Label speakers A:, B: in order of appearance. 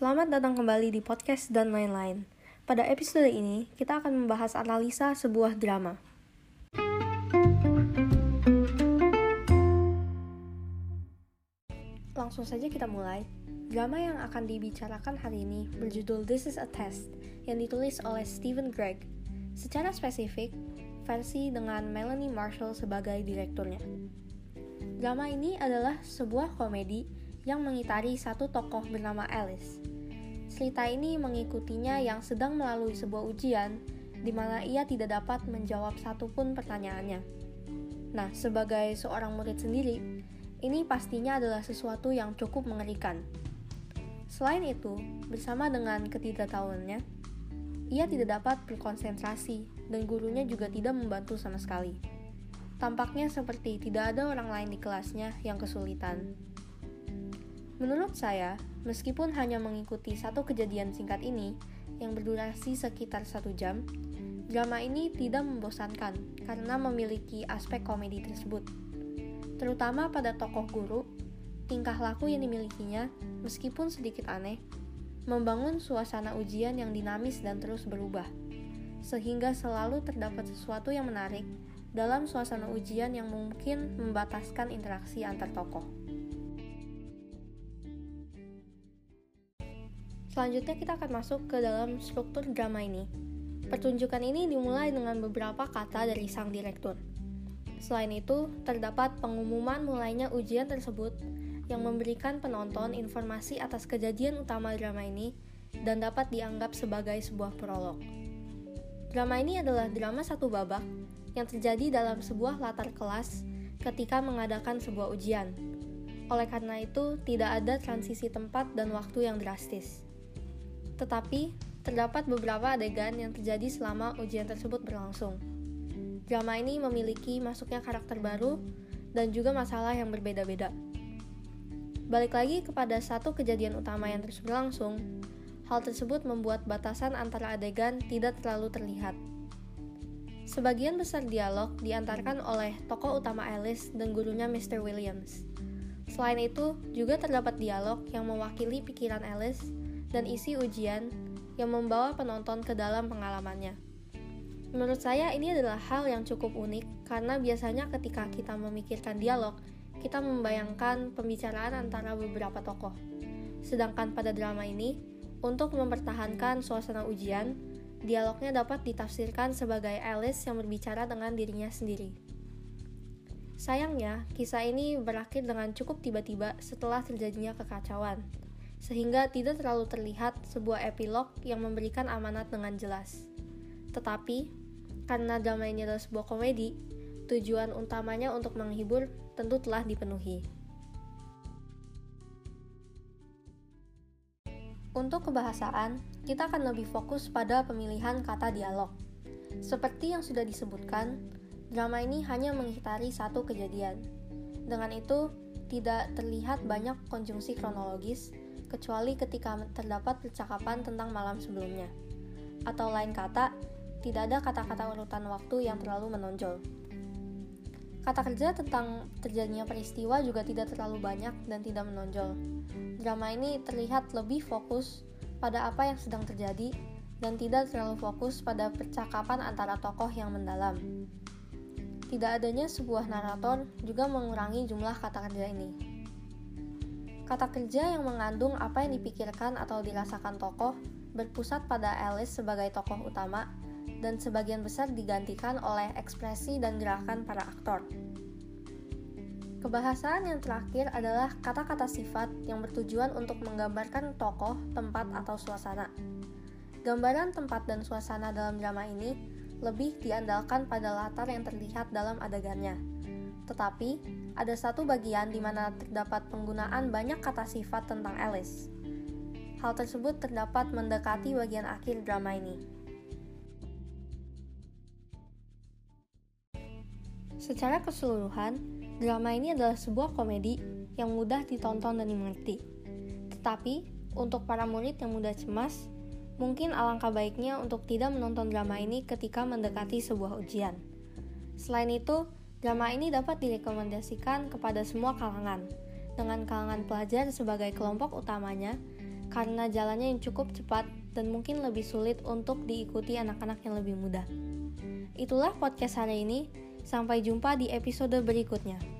A: Selamat datang kembali di podcast dan lain-lain. Pada episode ini, kita akan membahas analisa sebuah drama. Langsung saja kita mulai. Drama yang akan dibicarakan hari ini berjudul This is a Test, yang ditulis oleh Stephen Gregg. Secara spesifik, versi dengan Melanie Marshall sebagai direkturnya. Drama ini adalah sebuah komedi yang mengitari satu tokoh bernama Alice. Cerita ini mengikutinya yang sedang melalui sebuah ujian di mana ia tidak dapat menjawab satupun pertanyaannya. Nah, sebagai seorang murid sendiri, ini pastinya adalah sesuatu yang cukup mengerikan. Selain itu, bersama dengan ketidaktahuannya, ia tidak dapat berkonsentrasi dan gurunya juga tidak membantu sama sekali. Tampaknya seperti tidak ada orang lain di kelasnya yang kesulitan. Menurut saya, meskipun hanya mengikuti satu kejadian singkat ini yang berdurasi sekitar satu jam, drama ini tidak membosankan karena memiliki aspek komedi tersebut. Terutama pada tokoh guru, tingkah laku yang dimilikinya, meskipun sedikit aneh, membangun suasana ujian yang dinamis dan terus berubah, sehingga selalu terdapat sesuatu yang menarik dalam suasana ujian yang mungkin membataskan interaksi antar tokoh. Selanjutnya kita akan masuk ke dalam struktur drama ini. Pertunjukan ini dimulai dengan beberapa kata dari sang direktur. Selain itu, terdapat pengumuman mulainya ujian tersebut yang memberikan penonton informasi atas kejadian utama drama ini dan dapat dianggap sebagai sebuah prolog. Drama ini adalah drama satu babak yang terjadi dalam sebuah latar kelas ketika mengadakan sebuah ujian. Oleh karena itu, tidak ada transisi tempat dan waktu yang drastis. Tetapi, terdapat beberapa adegan yang terjadi selama ujian tersebut berlangsung. Drama ini memiliki masuknya karakter baru dan juga masalah yang berbeda-beda. Balik lagi kepada satu kejadian utama yang terus berlangsung, hal tersebut membuat batasan antara adegan tidak terlalu terlihat. Sebagian besar dialog diantarkan oleh tokoh utama Alice dan gurunya Mr. Williams. Selain itu, juga terdapat dialog yang mewakili pikiran Alice dan isi ujian yang membawa penonton ke dalam pengalamannya. Menurut saya ini adalah hal yang cukup unik karena biasanya ketika kita memikirkan dialog, kita membayangkan pembicaraan antara beberapa tokoh. Sedangkan pada drama ini, untuk mempertahankan suasana ujian, dialognya dapat ditafsirkan sebagai Alice yang berbicara dengan dirinya sendiri. Sayangnya, kisah ini berakhir dengan cukup tiba-tiba setelah terjadinya kekacauan sehingga tidak terlalu terlihat sebuah epilog yang memberikan amanat dengan jelas. Tetapi, karena drama ini adalah sebuah komedi, tujuan utamanya untuk menghibur tentu telah dipenuhi. Untuk kebahasaan, kita akan lebih fokus pada pemilihan kata dialog. Seperti yang sudah disebutkan, drama ini hanya mengitari satu kejadian. Dengan itu, tidak terlihat banyak konjungsi kronologis, kecuali ketika terdapat percakapan tentang malam sebelumnya. Atau lain kata, tidak ada kata-kata urutan waktu yang terlalu menonjol. Kata kerja tentang terjadinya peristiwa juga tidak terlalu banyak dan tidak menonjol. Drama ini terlihat lebih fokus pada apa yang sedang terjadi dan tidak terlalu fokus pada percakapan antara tokoh yang mendalam. Tidak adanya sebuah narator juga mengurangi jumlah kata kerja ini. Kata kerja yang mengandung apa yang dipikirkan atau dirasakan tokoh berpusat pada Alice sebagai tokoh utama dan sebagian besar digantikan oleh ekspresi dan gerakan para aktor. Kebahasaan yang terakhir adalah kata-kata sifat yang bertujuan untuk menggambarkan tokoh, tempat, atau suasana. Gambaran tempat dan suasana dalam drama ini lebih diandalkan pada latar yang terlihat dalam adegannya. Tetapi, ada satu bagian di mana terdapat penggunaan banyak kata sifat tentang Alice. Hal tersebut terdapat mendekati bagian akhir drama ini. Secara keseluruhan, drama ini adalah sebuah komedi yang mudah ditonton dan dimengerti. Tetapi, untuk para murid yang mudah cemas, mungkin alangkah baiknya untuk tidak menonton drama ini ketika mendekati sebuah ujian. Selain itu, Drama ini dapat direkomendasikan kepada semua kalangan, dengan kalangan pelajar sebagai kelompok utamanya, karena jalannya yang cukup cepat dan mungkin lebih sulit untuk diikuti anak-anak yang lebih muda. Itulah podcast hari ini. Sampai jumpa di episode berikutnya.